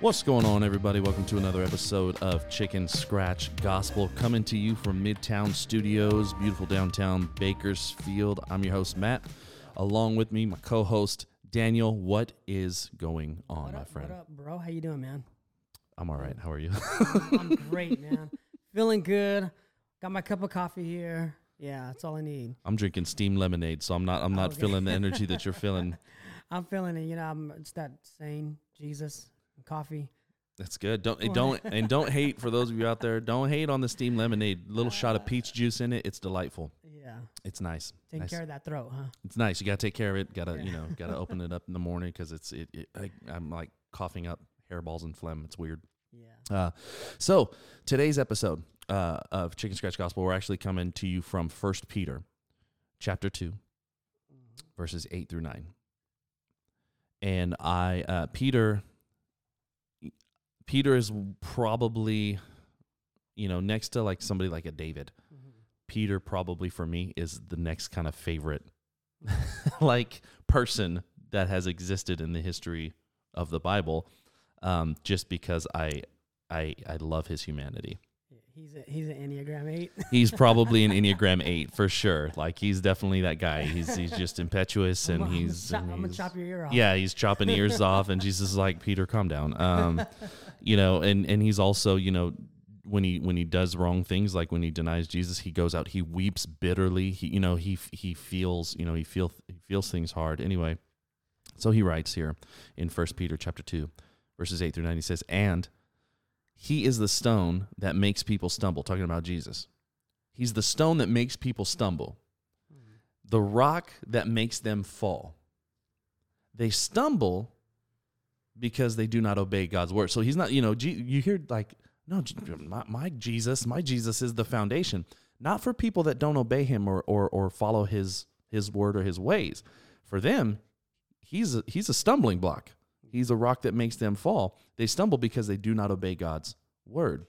What's going on, everybody? Welcome to another episode of Chicken Scratch Gospel, coming to you from Midtown Studios, beautiful downtown Bakersfield. I'm your host, Matt. Along with me, my co host, Daniel. What is going on, What my up, friend? What up, bro? How you doing, man? I'm all right. How are you? I'm great, man. Feeling good. Got my cup of coffee here. Yeah, that's all I need. I'm drinking steam lemonade, so I'm not. I'm not oh, Okay. feeling the energy that you're feeling. I'm feeling it. You know, I'm, it's that saying, Jesus coffee. That's good. Don't don't and don't hate for those of you out there. Don't hate on the steam lemonade. Little shot of peach juice in it. It's delightful. Yeah, It's nice. taking Nice. care of that throat, huh? It's nice. You gotta take care of it. Gotta you know gotta open it up in the morning because it's it. it I, I'm like coughing up hairballs and phlegm. It's weird. Yeah. Uh, so today's episode uh, of Chicken Scratch Gospel, we're actually coming to you from First Peter, chapter two, verses eight through nine. And I, uh, Peter, Peter is probably, you know, next to like somebody like a David. Mhm. Peter probably for me is the next kind of favorite like person that has existed in the history of the Bible um, just because I I I love his humanity. He's a, he's an Enneagram eight. He's probably an Enneagram 8 for sure. Like he's definitely that guy. He's he's just impetuous and I'm, he's, gonna and I'm gonna chop your ear off. yeah, he's chopping ears off, and Jesus is like, Peter, calm down. Um, you know, and and he's also, you know, when he when he does wrong things, like when he denies Jesus, he goes out, he weeps bitterly. He, you know, he he feels, you know, he feel he feels things hard. Anyway, so he writes here in First Peter chapter two, verses eight through nine. He says, and he is the stone that makes people stumble. Talking about Jesus, he's the stone that makes people stumble the rock that makes them fall. They stumble because they do not obey God's word. So he's not, you know, you hear like, no, my, Jesus, my Jesus is the foundation, not for people that don't obey him or, or, or follow his, his word or his ways. For them, he's a, he's a stumbling block. He's a rock that makes them fall. They stumble because they do not obey God's word.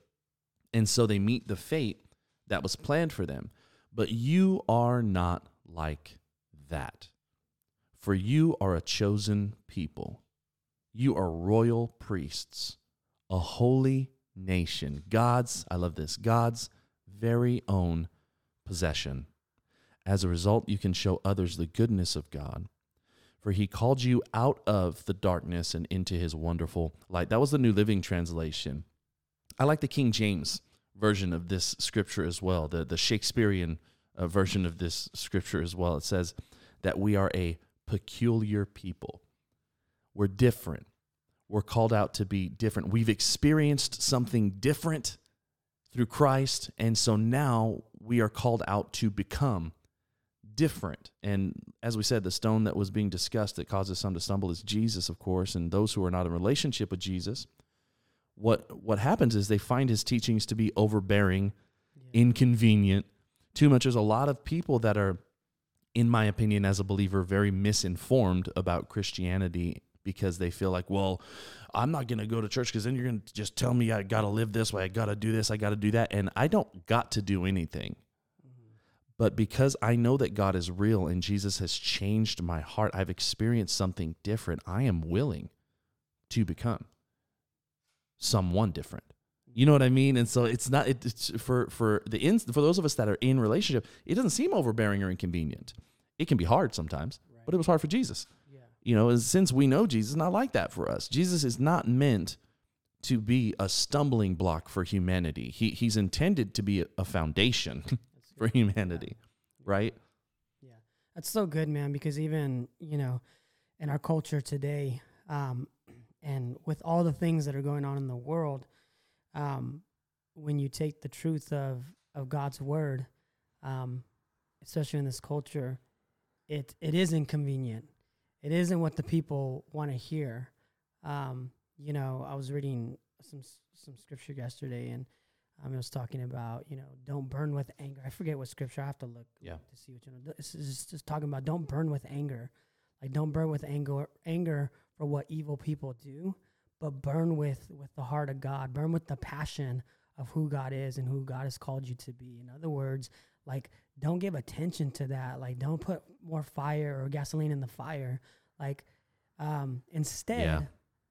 And so they meet the fate that was planned for them. But you are not like that. For you are a chosen people. You are royal priests, a holy nation, God's, I love this, God's very own possession. As a result, you can show others the goodness of God. For he called you out of the darkness and into his wonderful light. That was the New Living Translation. I like the King James version of this scripture as well, the, the Shakespearean uh, version of this scripture as well. It says that we are a peculiar people. We're different. We're called out to be different. We've experienced something different through Christ, and so now we are called out to become different. And as we said, the stone that was being discussed that causes some to stumble is Jesus, of course, and those who are not in relationship with Jesus. What what happens is they find his teachings to be overbearing, Yeah. inconvenient, too much. There's a lot of people that are, in my opinion, as a believer, very misinformed about Christianity because they feel like, well, I'm not going to go to church because then you're going to just tell me I got to live this way, I got to do this, I got to do that, and I don't got to do anything. Mhm. But because I know that God is real and Jesus has changed my heart, I've experienced something different. I am willing to become someone different. You know what I mean? And so it's not it, it's for for the in, for those of us that are in relationship, it doesn't seem overbearing or inconvenient. It can be hard sometimes, Right. but it was hard for Jesus. yeah. You know, and since we know Jesus, not like that for us. Jesus is not meant to be a stumbling block for humanity. He he's intended to be a, a foundation for humanity, right? Yeah, that's so good, man. Because even you know, in our culture today, um, and with all the things that are going on in the world, um, when you take the truth of of God's word, um, especially in this culture, it it is inconvenient. It isn't what the people want to hear. Um, you know, I was reading some some scripture yesterday, and um, it was talking about you know don't burn with anger. I forget what scripture. I have to look Yeah. to see what you know. This is just, just talking about don't burn with anger, like don't burn with anger anger for what evil people do, but burn with with the heart of God. Burn with the passion of who God is and who God has called you to be. In other words, like don't give attention to that. Like don't put more fire or gasoline in the fire. Like um, instead, Yeah.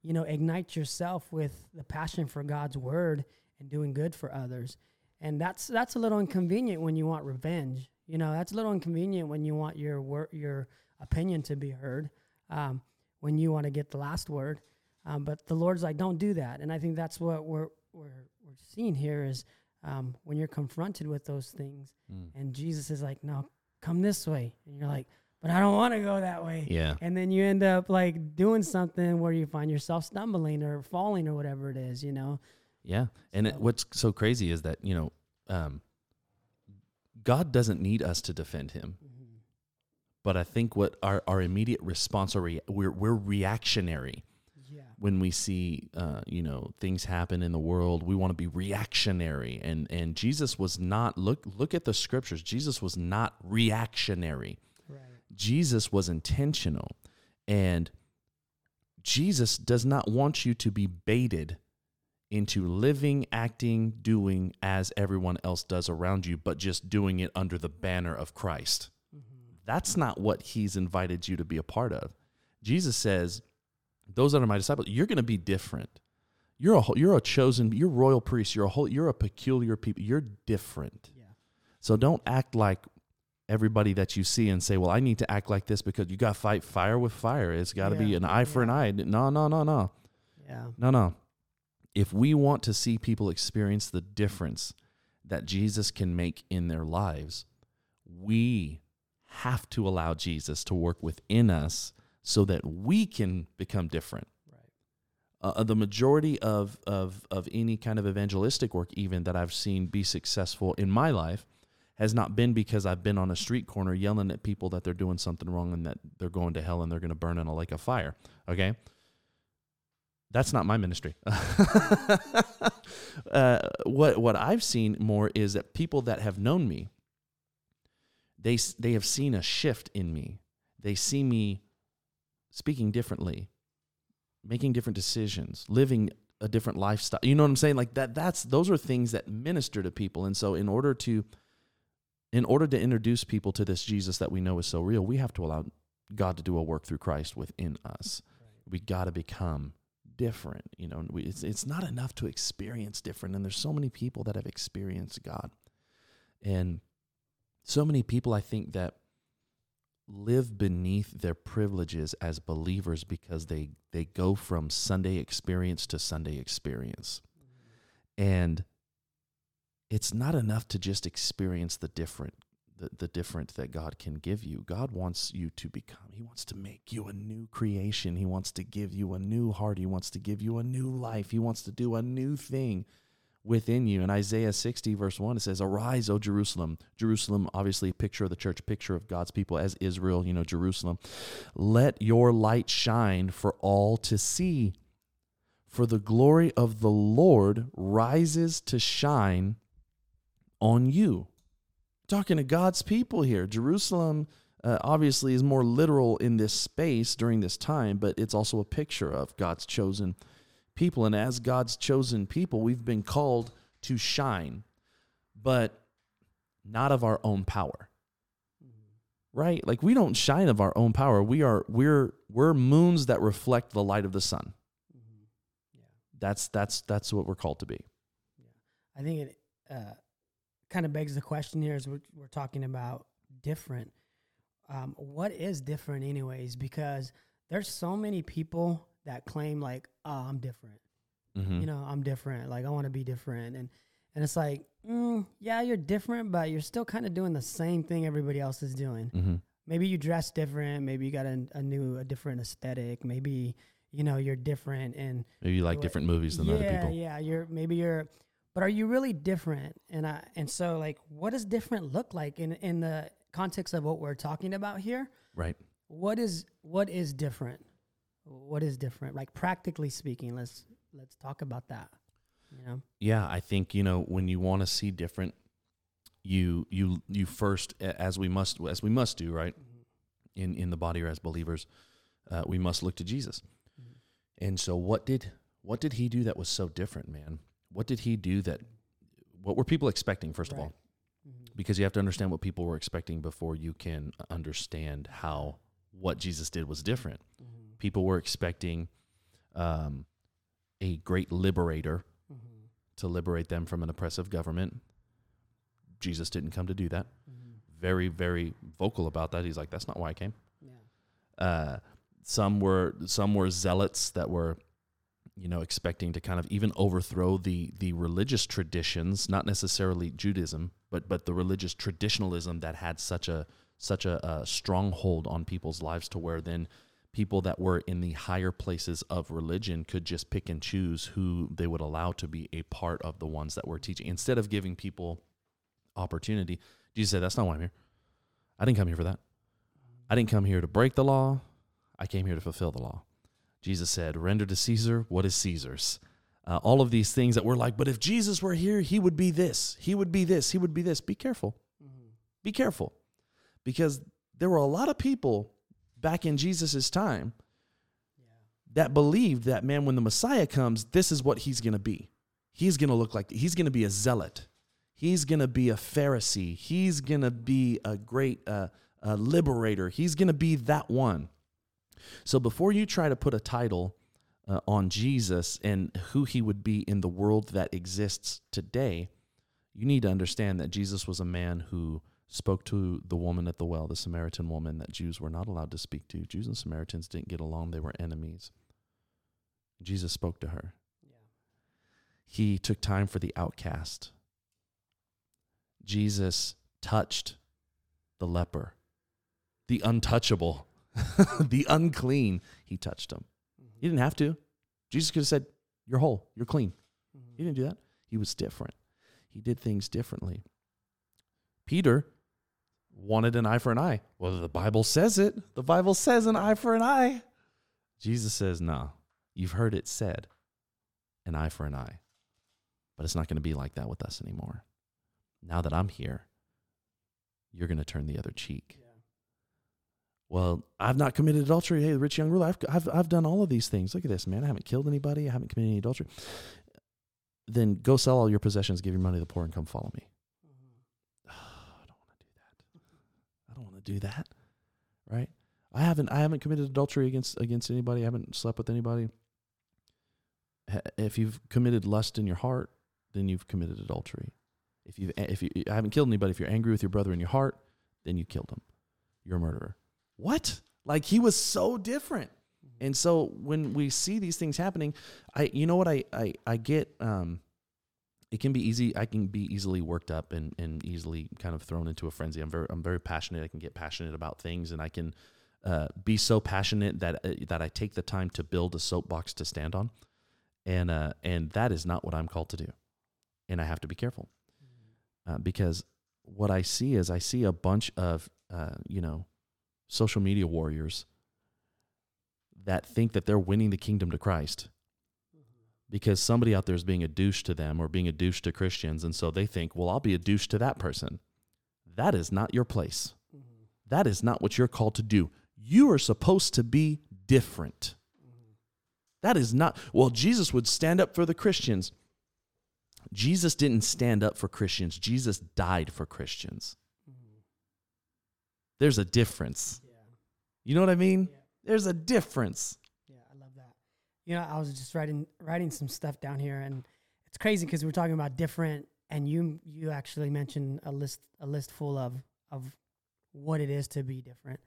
you know, ignite yourself with the passion for God's word and doing good for others. And that's that's a little inconvenient when you want revenge. You know, that's a little inconvenient when you want your wor- your opinion to be heard, um, when you want to get the last word. Um, but the Lord's like, don't do that. And I think that's what we're we're we're seeing here is um, when you're confronted with those things, Mm. and Jesus is like, no, come this way, and you're like, but I don't want to go that way. Yeah. And then you end up like doing something where you find yourself stumbling or falling or whatever it is, you know. Yeah. And it, what's so crazy is that, you know, um, God doesn't need us to defend him. But I think what our, our immediate response rea- we're we're reactionary Yeah. when we see uh, you know things happen in the world. We want to be reactionary, and and Jesus was not look look at the scriptures. Jesus was not reactionary. Right. Jesus was intentional, and Jesus does not want you to be baited into living, acting, doing as everyone else does around you, but just doing it under the banner of Christ. That's not what he's invited you to be a part of. Jesus says, "Those that are my disciples, you're going to be different. You're a you're a chosen, you're royal priest. You're a whole, you're a peculiar people. You're different. Yeah. So don't act like everybody that you see and say, "Well, I need to act like this because you got to fight fire with fire. It's got to be an eye for an eye." No, no, no, no. Yeah. No, no. If we want to see people experience the difference that Jesus can make in their lives, we have to allow Jesus to work within us so that we can become different. Right. Uh, the majority of, of, of any kind of evangelistic work, even that I've seen be successful in my life, has not been because I've been on a street corner yelling at people that they're doing something wrong and that they're going to hell and they're going to burn in a lake of fire. Okay? That's not my ministry. uh, what what I've seen more is that people that have known me, they they have seen a shift in me. They see me speaking differently, making different decisions, living a different lifestyle. You know what I'm saying? Like that. That's those are things that minister to people. And so, in order to in order to introduce people to this Jesus that we know is so real, we have to allow God to do a work through Christ within us. We got to become different. You know, we, it's it's not enough to experience different, and there's so many people that have experienced God, and so many people I think that live beneath their privileges as believers because they they go from Sunday experience to Sunday experience, and it's not enough to just experience the different the, the different that God can give you. God wants you to become. He wants to make you a new creation. He wants to give you a new heart. He wants to give you a new life. He wants to do a new thing within you. In Isaiah 60, verse 1, it says, Arise, O Jerusalem. Jerusalem, obviously, a picture of the church, picture of God's people as Israel, you know, Jerusalem. Let your light shine for all to see. For the glory of the Lord rises to shine on you. Talking to God's people here. Jerusalem uh, obviously is more literal in this space during this time, but it's also a picture of God's chosen people. And as God's chosen people, we've been called to shine, but not of our own power. Right? Like we don't shine of our own power. We are we're we're moons that reflect the light of the sun. Yeah. That's that's that's what we're called to be. Yeah. I think it uh, kind of begs the question here as we're, we're talking about different. Um, what is different, anyways? Because there's so many people that claim like, "Oh, I'm different." Mhm. You know, I'm different. Like I want to be different, and and it's like, mm, yeah, you're different, but you're still kind of doing the same thing everybody else is doing. Mhm. Maybe you dress different. Maybe you got a, a new, a different aesthetic. Maybe you know you're different and Maybe you like What- different movies than yeah, other people. Yeah, you're maybe you're, but are you really different? And I and so like, what does different look like in in the context of what we're talking about here? Right. What is what is different? What is different? Like practically speaking, let's let's talk about that. You know, Yeah, I think you know when you want to see different, you you you first as we must as we must do right in in the body or as believers, uh, we must look to Jesus. Mhm. And so, what did what did he do that was so different, man? What did he do that? What were people expecting? First of Right. all, Mhm. because you have to understand what people were expecting before you can understand how what Jesus did was different. People were expecting um, a great liberator Mm-hmm. to liberate them from an oppressive government. Jesus didn't come to do that. Mm-hmm. Very, very vocal about that. He's like, that's not why I came. Yeah. Uh, some were some were zealots that were, you know, expecting to kind of even overthrow the the religious traditions, not necessarily Judaism, but but the religious traditionalism that had such a such a, a stronghold on people's lives to where then people that were in the higher places of religion could just pick and choose who they would allow to be a part of the ones that were teaching instead of giving people opportunity. Jesus said, That's not why I'm here. I didn't come here for that. I didn't come here to break the law. I came here to fulfill the law. Jesus said, Render to Caesar what is Caesar's. Uh, all of these things that we're like, but if Jesus were here, he would be this, he would be this, he would be this. Be careful. Mm-hmm. Be careful. Because there were a lot of people back in Jesus' time that believed that, man, when the Messiah comes, this is what he's going to be. He's going to look like, he's going to be a zealot. He's going to be a Pharisee. He's going to be a great uh, uh, liberator. He's going to be that one. So before you try to put a title uh, on Jesus and who he would be in the world that exists today, you need to understand that Jesus was a man who spoke to the woman at the well, the Samaritan woman that Jews were not allowed to speak to. Jews and Samaritans didn't get along, they were enemies. Jesus spoke to her. Yeah. He took time for the outcast. Jesus touched the leper, the untouchable, the unclean. He touched him. He didn't have to. Jesus could have said, You're whole, you're clean. Mm-hmm. He didn't do that. He was different. He did things differently. Peter wanted an eye for an eye. Well, the Bible says it. The Bible says an eye for an eye. Jesus says, No, you've heard it said, an eye for an eye. But it's not going to be like that with us anymore. Now that I'm here, you're going to turn the other cheek. Yeah. Well, I've not committed adultery. Hey, the rich young ruler, I've, I've, I've done all of these things. Look at this, man. I haven't killed anybody. I haven't committed any adultery. Then go sell all your possessions, give your money to the poor, and come follow me. Mm-hmm. I don't want to do that. I don't want to do that. Right? I haven't I haven't committed adultery against against anybody. I haven't slept with anybody. If you've committed lust in your heart, then you've committed adultery. If you if you I haven't killed anybody, if you're angry with your brother in your heart, then you killed him. You're a murderer. What? Like he was so different. And so when we see these things happening, I you know what I I, I get um it can be easy I can be easily worked up and, and easily kind of thrown into a frenzy. I'm very I'm very passionate. I can get passionate about things and I can uh, be so passionate that uh, that I take the time to build a soapbox to stand on. And uh, and that is not what I'm called to do. And I have to be careful. Uh, because what I see is I see a bunch of uh, you know social media warriors that think that they're winning the kingdom to Christ because somebody out there is being a douche to them or being a douche to Christians. And so they think, well, I'll be a douche to that person. That is not your place. Mm-hmm. That is not what you're called to do. You are supposed to be different. That is not, well, Jesus would stand up for the Christians. Jesus didn't stand up for Christians, Jesus died for Christians. There's a difference. Yeah. You know what I mean? Yeah. There's a difference. Yeah, I love that. You know, I was just writing writing some stuff down here, and it's crazy because we're talking about different, and you you actually mentioned a list a list full of of what it is to be different,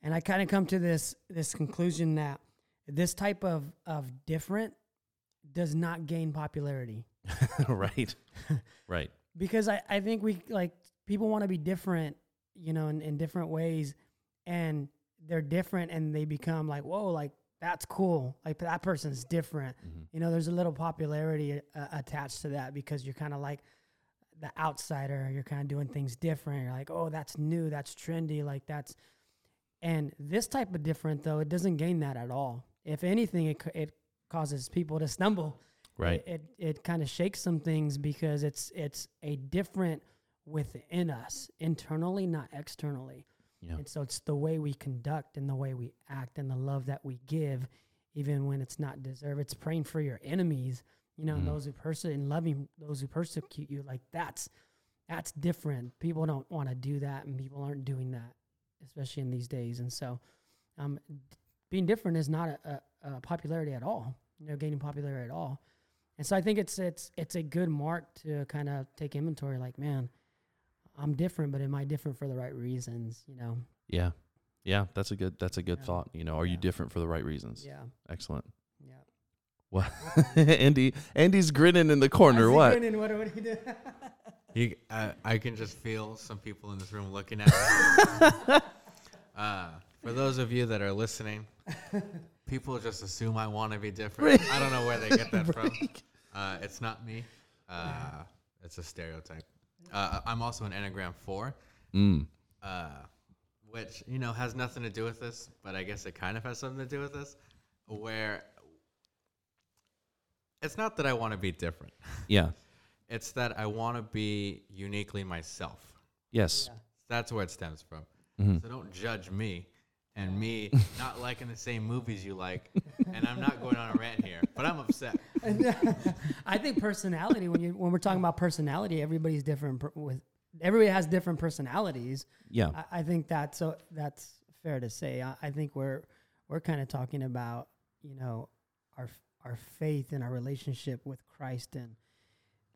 and I kind of come to this this conclusion that this type of of different does not gain popularity right. right. because I, I think we like people want to be different, you know, in, in different ways, and they're different, and they become like, whoa, like that's cool, like that person's different. Mhm. You know, there's a little popularity uh, attached to that because you're kind of like the outsider. You're kind of doing things different. You're like, oh, that's new, that's trendy, like that's. And this type of different though, it doesn't gain that at all. If anything, it it causes people to stumble Right. it it, it kind of shakes some things because it's it's a different within us internally not externally And so it's the way we conduct and the way we act and the love that we give even when it's not deserved it's praying for your enemies you know Mhm. those who persecute and loving those who persecute you like that's that's different people don't want to do that and people aren't doing that especially in these days and so um being different is not a, a, uh, popularity at all. You know, gaining popularity at all. And so I think it's it's it's a good mark to kind of take inventory. Like, man, I'm different, but am I different for the right reasons? You know. Yeah. Yeah, that's a good that's a good Yeah. thought. You know, are you different for the right reasons? Yeah. Excellent. Yeah. What Andy Andy's grinning in the corner. What? What, what do you do? You, I, I can just feel some people in this room looking at me. uh, for those of you that are listening, people just assume I want to be different. I don't know where they get that from. Uh, it's not me. Uh, it's a stereotype. Uh, I'm also an Enneagram 4, Mm. uh, which, you know, has nothing to do with this, but I guess it kind of has something to do with this, where it's not that I want to be different. Yeah. It's that I want to be uniquely myself. Yes. Yeah. That's where it stems from. Mhm. So don't judge me and me not liking the same movies you like. And I'm not going on a rant here, but I'm upset. I think personality when you when we're talking about personality, everybody's different per, with everybody has different personalities. Yeah. I, I think that's so that's fair to say. I, I think we're we're kind of talking about you know our our faith and our relationship with Christ and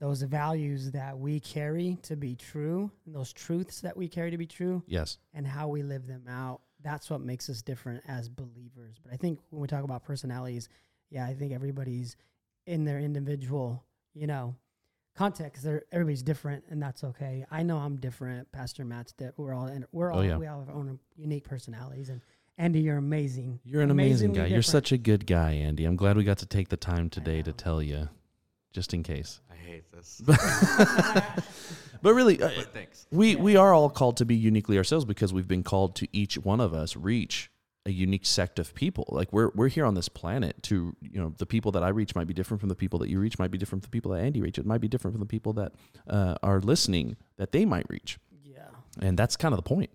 those values that we carry to be true, and those truths that we carry to be true, Yes. and how we live them out. That's what makes us different as believers. But I think when we talk about personalities, yeah, I think everybody's in their individual, you know, context. They're everybody's different, and that's okay. I know I'm different. Pastor Matt's di- we're all in, we're all Oh, yeah. we all have our own unique personalities. And Andy, you're amazing. You're an amazing Amazingly guy. You're such a good guy, Andy. I'm glad we got to take the time today to tell you, just in case. I hate this. But really, uh, But thanks. we we are all called to be uniquely ourselves because we've been called to each one of us reach a unique sect of people. Like we're we're here on this planet to you know the people that I reach might be different from the people that you reach, might be different from the people that Andy reach. It might be different from the people that uh, are listening that they might reach, Yeah. and that's kind of the point.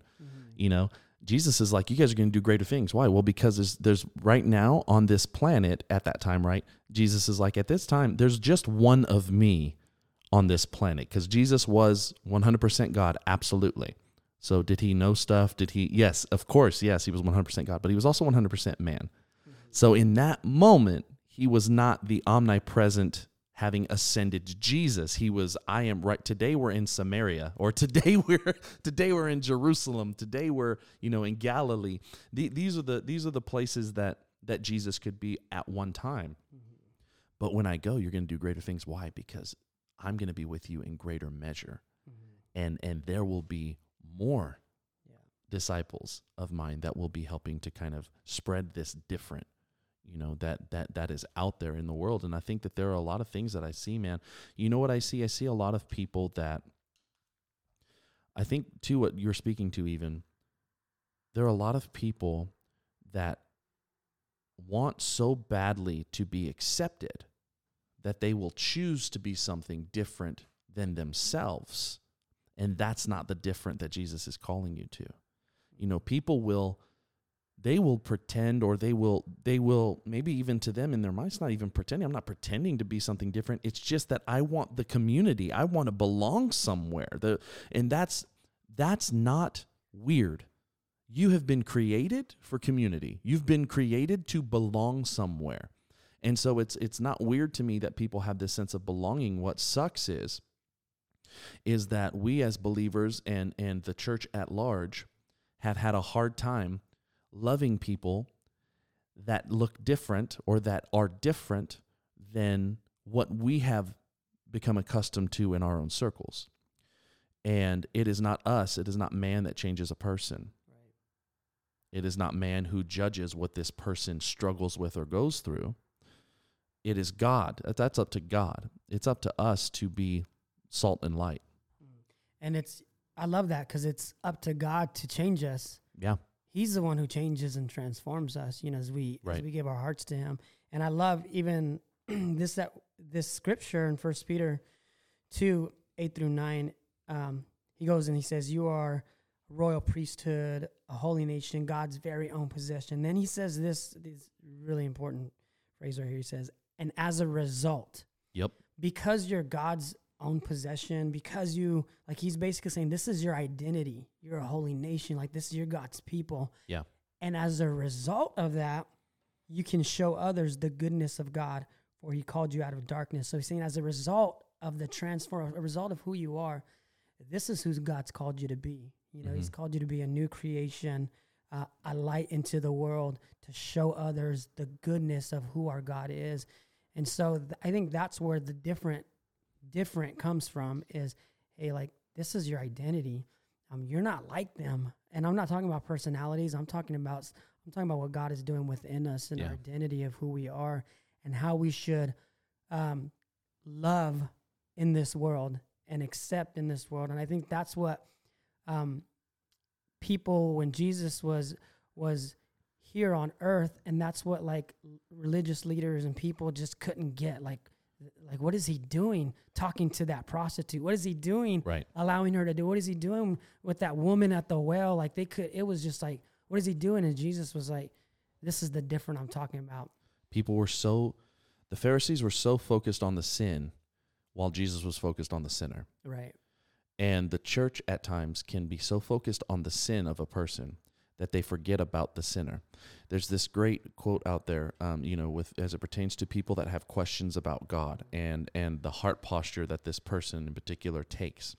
You know, Jesus is like, you guys are going to do greater things. Why? Well, because there's there's right now on this planet at that time, right? Jesus is like, at this time, there's just one of me on this planet because Jesus was 100% God, absolutely. So did he know stuff? Did he? Yes, of course. Yes, he was 100% God, but he was also 100% man. Mm-hmm. So in that moment, he was not the omnipresent having ascended Jesus. He was I am right today we're in Samaria or today we're today we're in Jerusalem. Today we're, you know, in Galilee. The, these are the these are the places that that Jesus could be at one time. Mm-hmm. But when I go, you're going to do greater things. Why? Because I'm going to be with you in greater measure. Mm-hmm. And and there will be more Yeah. disciples of mine that will be helping to kind of spread this different you know that that that is out there in the world. And i think that there are a lot of things that i see man. You know what i see? I see a lot of people that i think too what you're speaking to even there are a lot of people that want so badly to be accepted that they will choose to be something different than themselves and that's not the different that jesus is calling you to. You know people will they will pretend or they will they will maybe even to them in their minds not even pretending. I'm not pretending to be something different. It's just that i want the community. I want to belong somewhere. The and that's that's not weird. You have been created for community. You've been created to belong somewhere. And so it's it's not weird to me that people have this sense of belonging. What sucks is is that we as believers and and the church at large have had a hard time loving people that look different or that are different than what we have become accustomed to in our own circles. And it is not us, it is not man that changes a person. It is not man who judges what this person struggles with or goes through. It is God. That's up to God. It's up to us to be salt and light. And it's I love that because it's up to God to change us. Yeah. He's the one who changes and transforms us, you know, as we as we give our hearts to him. And I love even this that this scripture in First Peter two, eight through nine. Um, he goes and he says, You are royal priesthood, a holy nation, God's very own possession. Then he says this, this really important phrase right here. He says, And as a result, Yep. because you're God's own possession, because you like he's basically saying this is your identity. You're a holy nation, like this is your God's people. Yeah. And as a result of that, you can show others the goodness of God, for He called you out of darkness. So He's saying, as a result of the transform, a result of who you are, this is who God's called you to be. You know, He's Mhm. called you to be a new creation, uh, a light into the world to show others the goodness of who our God is. And so th- I think that's where the different different comes from is hey like this is your identity. Um you're not like them. And i'm not talking about personalities. I'm talking about i'm talking about what god is doing within us and Yeah. our identity of who we are and how we should um love in this world and accept in this world. And i think that's what um people when jesus was was here on earth and that's what like religious leaders and people just couldn't get like like what is he doing talking to that prostitute? What is he doing Right. allowing her to do? What is he doing with that woman at the well? Like they could it was just like what is he doing? And jesus was like this is the different i'm talking about. People were so, the Pharisees were so focused on the sin while Jesus was focused on the sinner. right. And the church at times can be so focused on the sin of a person that they forget about the sinner. There's this great quote out there, um, you know, with as it pertains to people that have questions about God and and the heart posture that this person in particular takes.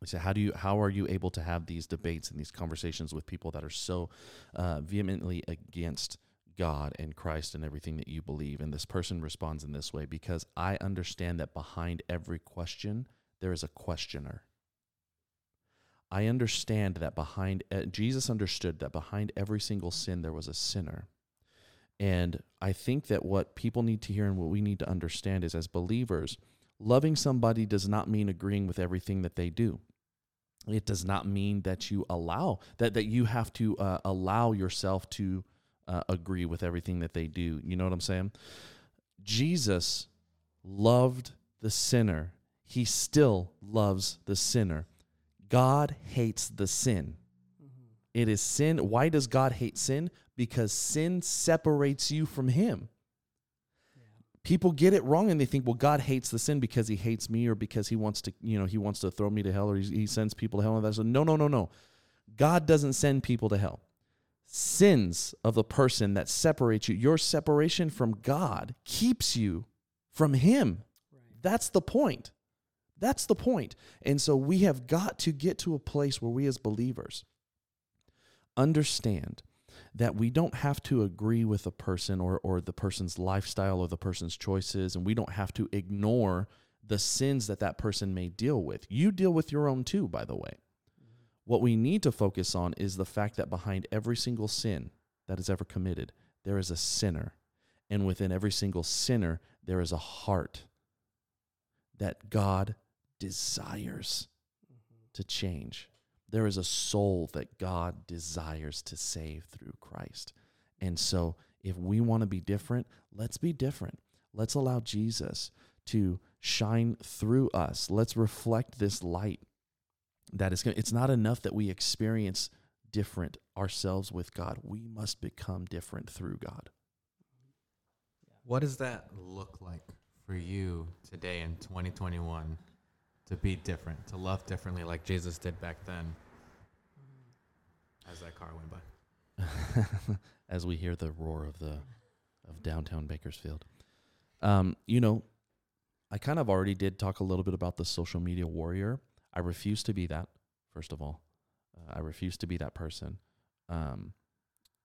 We say, how do you, how are you able to have these debates and these conversations with people that are so uh, vehemently against God and Christ and everything that you believe? And this person responds in this way because I understand that behind every question there is a questioner. I understand that behind uh, Jesus understood that behind every single sin there was a sinner. And I think that what people need to hear and what we need to understand is as believers, loving somebody does not mean agreeing with everything that they do. It does not mean that you allow that that you have to uh, allow yourself to uh, agree with everything that they do. You know what I'm saying? Jesus loved the sinner. He still loves the sinner. God hates the sin. Mm-hmm. It is sin. Why does God hate sin? Because sin separates you from Him. People get it wrong and they think, well, God hates the sin because He hates me or because He wants to, you know, He wants to throw me to hell or He, he sends people to hell. And that's no, no, no, no. God doesn't send people to hell. Sins of the person that separates you, your separation from God keeps you from Him. That's the point. That's the point. And so we have got to get to a place where we as believers understand that we don't have to agree with a person or, or the person's lifestyle or the person's choices, and we don't have to ignore the sins that that person may deal with. You deal with your own too, by the way. Mm-hmm. What we need to focus on is the fact that behind every single sin that is ever committed, there is a sinner. And within every single sinner, there is a heart that God desires mm-hmm. to change. There is a soul that God desires to save through Christ. And so, if we want to be different, let's be different. Let's allow Jesus to shine through us. Let's reflect this light that is going it's not enough that we experience different ourselves with God. We must become different through God. What does that look like for you today in 2021 to be different, to love differently like Jesus did back then? As that car went by. As we hear the roar of the of downtown Bakersfield. Um, you know, I kind of already did talk a little bit about the social media warrior. I refuse to be that, first of all. Uh, I refuse to be that person. Um,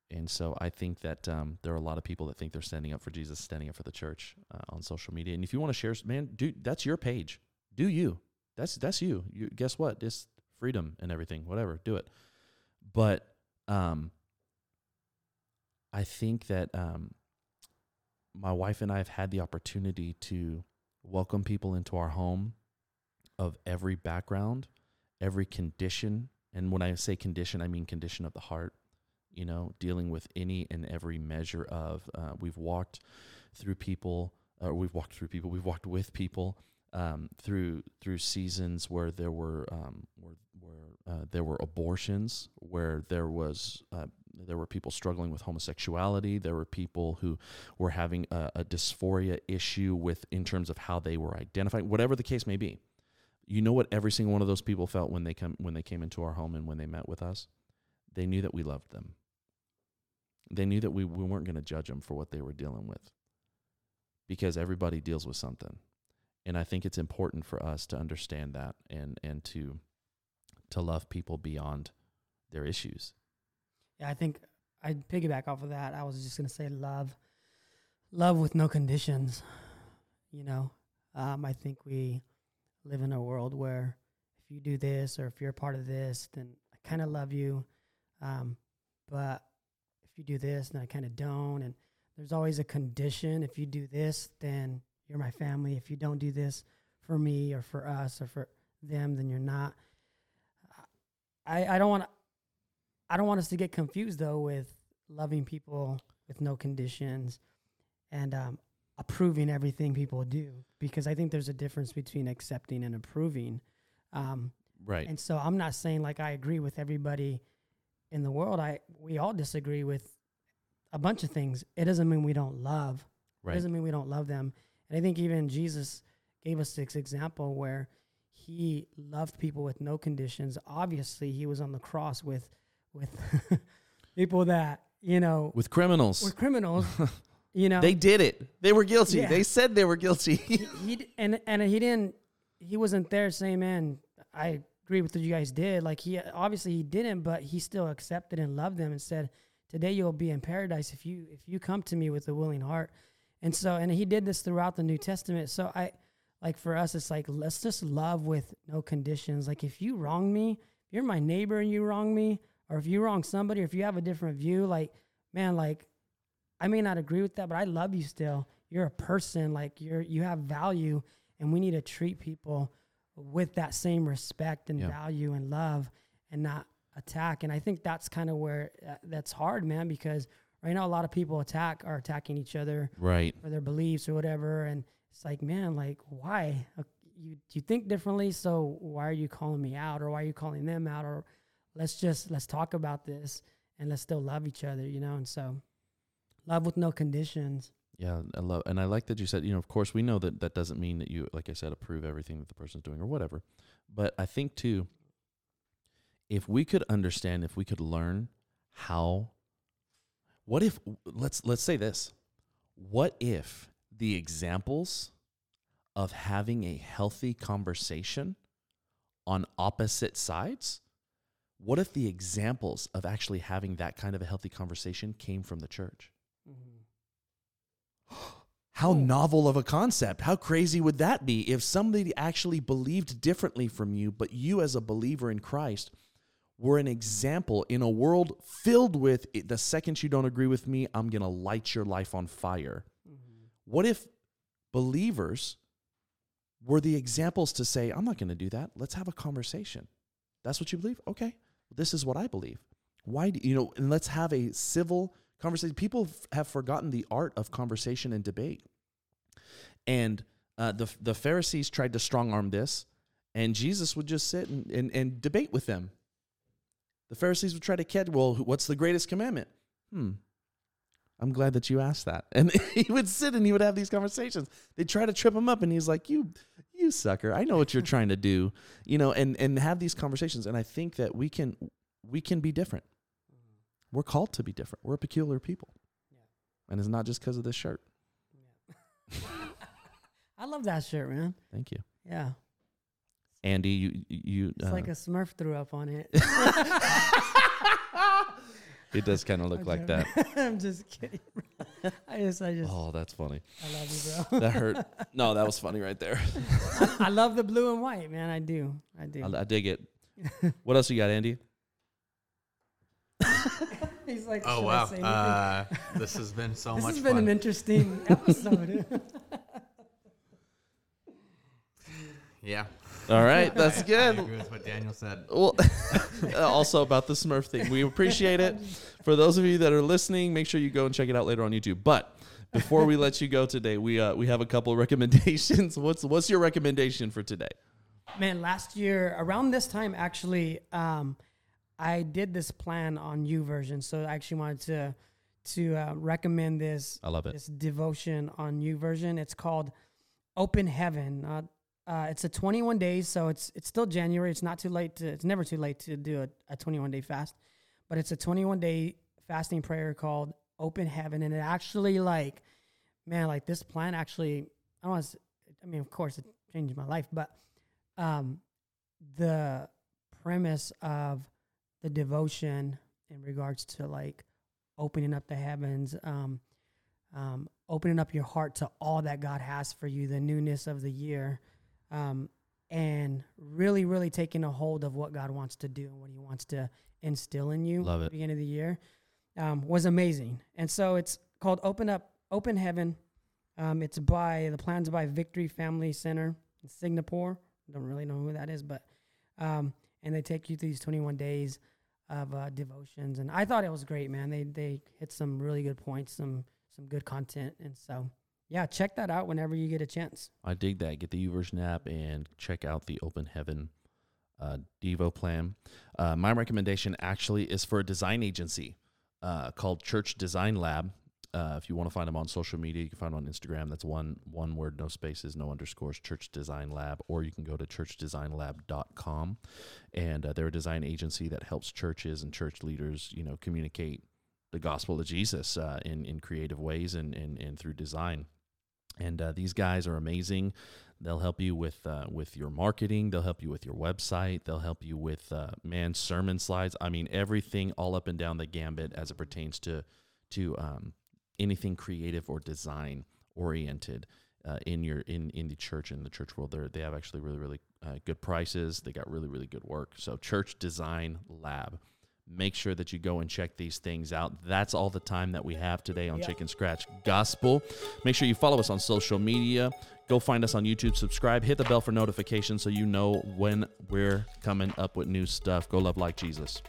and so I think that um, there are a lot of people that think they're standing up for Jesus, standing up for the church uh, on social media. And if you want to share, man, dude, that's your page. Do you? That's that's you. You guess what? It's freedom and everything. Whatever, do it. But um, I think that um, my wife and I have had the opportunity to welcome people into our home of every background, every condition. And when I say condition, I mean condition of the heart, you know, dealing with any and every measure of. Uh, we've walked through people, or we've walked through people, we've walked with people. Um, through through seasons where there were um, where, where uh, there were abortions, where there was uh, there were people struggling with homosexuality. There were people who were having a, a dysphoria issue with in terms of how they were identifying, whatever the case may be. You know what every single one of those people felt when they come when they came into our home and when they met with us. They knew that we loved them. They knew that we, we weren't going to judge them for what they were dealing with because everybody deals with something. And I think it's important for us to understand that and, and to to love people beyond their issues. Yeah, I think I'd piggyback off of that. I was just gonna say love, love with no conditions. You know, um, I think we live in a world where if you do this or if you're a part of this, then I kind of love you. Um, but if you do this, then I kind of don't. And there's always a condition. If you do this, then you're my family. If you don't do this for me or for us or for them, then you're not. I, I don't want I don't want us to get confused though with loving people with no conditions and um, approving everything people do because I think there's a difference between accepting and approving. Um, Right. and so I'm not saying like I agree with everybody in the world. I we all disagree with a bunch of things. It doesn't mean we don't love. It right. doesn't mean we don't love them. And I think even Jesus gave us this example where he loved people with no conditions. Obviously, he was on the cross with with people that you know With criminals. With criminals. you know, They did it. They were guilty. Yeah. They said they were guilty. he, he and and he didn't. He wasn't there saying, "Man, I agree with what you guys did." Like he obviously he didn't, but he still accepted and loved them and said, "Today you'll be in paradise if you if you come to me with a willing heart." And so, and he did this throughout the New Testament. So I like for us, it's like let's just love with no conditions. Like if you wrong me, if you're my neighbor and you wrong me, or if you wrong somebody, or if you have a different view, like man, like I may not agree with that, but I love you still. You're a person, like you're you have value, and we need to treat people with that same respect and Yeah. value and love, and not attack. And I think that's kind of where uh, that's hard, man, because right now a lot of people attack are attacking each other right. for their beliefs or whatever, and it's like, man, like why you you think differently, so why are you calling me out, or why are you calling them out, or let's just let's talk about this and let's still love each other, you know, and so love with no conditions. Yeah, I love, and I like that you said. You know, of course, we know that that doesn't mean that you, like I said, approve everything that the person's doing or whatever. But I think too, if we could understand, if we could learn how, what if let's let's say this, what if the examples of having a healthy conversation on opposite sides, what if the examples of actually having that kind of a healthy conversation came from the church? Mm-hmm. How Oh. novel of a concept. How crazy would that be if somebody actually believed differently from you, but you, as a believer in Christ, were an example in a world filled with the second you don't agree with me, I'm going to light your life on fire? What if believers were the examples to say, I'm not going to do that. Let's have a conversation. That's what you believe? Okay. This is what I believe. Why do you know, and let's have a civil conversation. People f- have forgotten the art of conversation and debate. And uh, the, the Pharisees tried to strong arm this, and Jesus would just sit and, and, and debate with them. The Pharisees would try to catch, well, what's the greatest commandment? Hmm. I'm glad that you asked that. And he would sit and he would have these conversations. They'd try to trip him up, and he's like, "You, you sucker! I know what you're trying to do, you know." And and have these conversations. And I think that we can we can be different. We're called to be different. We're a peculiar people, Yeah. and it's not just because of this shirt. Yeah. I love that shirt, man. Thank you, Yeah. Andy. You you. It's uh, like a Smurf threw up on it. it does kind of look I'm like that. I'm just kidding. bro. I just, I just, Oh, that's funny. I love you, bro. That hurt. No, that was funny right there. I love the blue and white, man. I do. I do. I, I dig it. What else you got, Andy? He's like, Oh "Should I wow, say uh, this has been so this much This has been fun. an interesting episode. yeah, All right, that's I- I good. agree with what Daniel said. Well, also about the Smurf thing. We appreciate it. For those of you that are listening, make sure you go and check it out later on YouTube. But before we let you go today, we uh, we have a couple of recommendations. What's what's your recommendation for today? Man, last year around this time, actually, um, I did this plan on YouVersion. So I actually wanted to to uh, recommend this I love it. this devotion on YouVersion. It's called Open Heaven. Uh, uh, it's a 21 days, so it's it's still January. It's not too late to. It's never too late to do a, a 21 day fast, but it's a 21 day fasting prayer called Open Heaven, and it actually like, man, like this plan actually. I want. I mean, of course, it changed my life, but um, the premise of the devotion in regards to like opening up the heavens, um, um, opening up your heart to all that God has for you, the newness of the year, um, and really, really taking a hold of what God wants to do and what He wants to instill in you. Love at it. the beginning of the year um, was amazing, and so it's called Open Up, Open Heaven. Um, it's by the plans by Victory Family Center in Singapore. Don't really know who that is, but um, and they take you through these 21 days of uh, devotions, and I thought it was great, man. They they hit some really good points, some some good content, and so yeah, check that out whenever you get a chance. I dig that. Get the YouVersion app and check out the Open Heaven uh, Devo plan. Uh, my recommendation actually is for a design agency uh, called Church Design Lab. Uh, if you want to find them on social media, you can find them on Instagram. That's one one word, no spaces, no underscores. Church Design Lab, or you can go to churchdesignlab.com, and uh, they're a design agency that helps churches and church leaders, you know, communicate the gospel of Jesus uh, in in creative ways and and, and through design. And uh, these guys are amazing. They'll help you with uh, with your marketing. They'll help you with your website. They'll help you with uh, man sermon slides. I mean everything all up and down the gambit as it pertains to to um, anything creative or design oriented uh, in your in in the church in the church world. They they have actually really really uh, good prices. They got really really good work. So Church Design Lab. Make sure that you go and check these things out. That's all the time that we have today on Yeah. Chicken Scratch Gospel. Make sure you follow us on social media. Go find us on YouTube, subscribe, hit the bell for notifications so you know when we're coming up with new stuff. Go love like Jesus.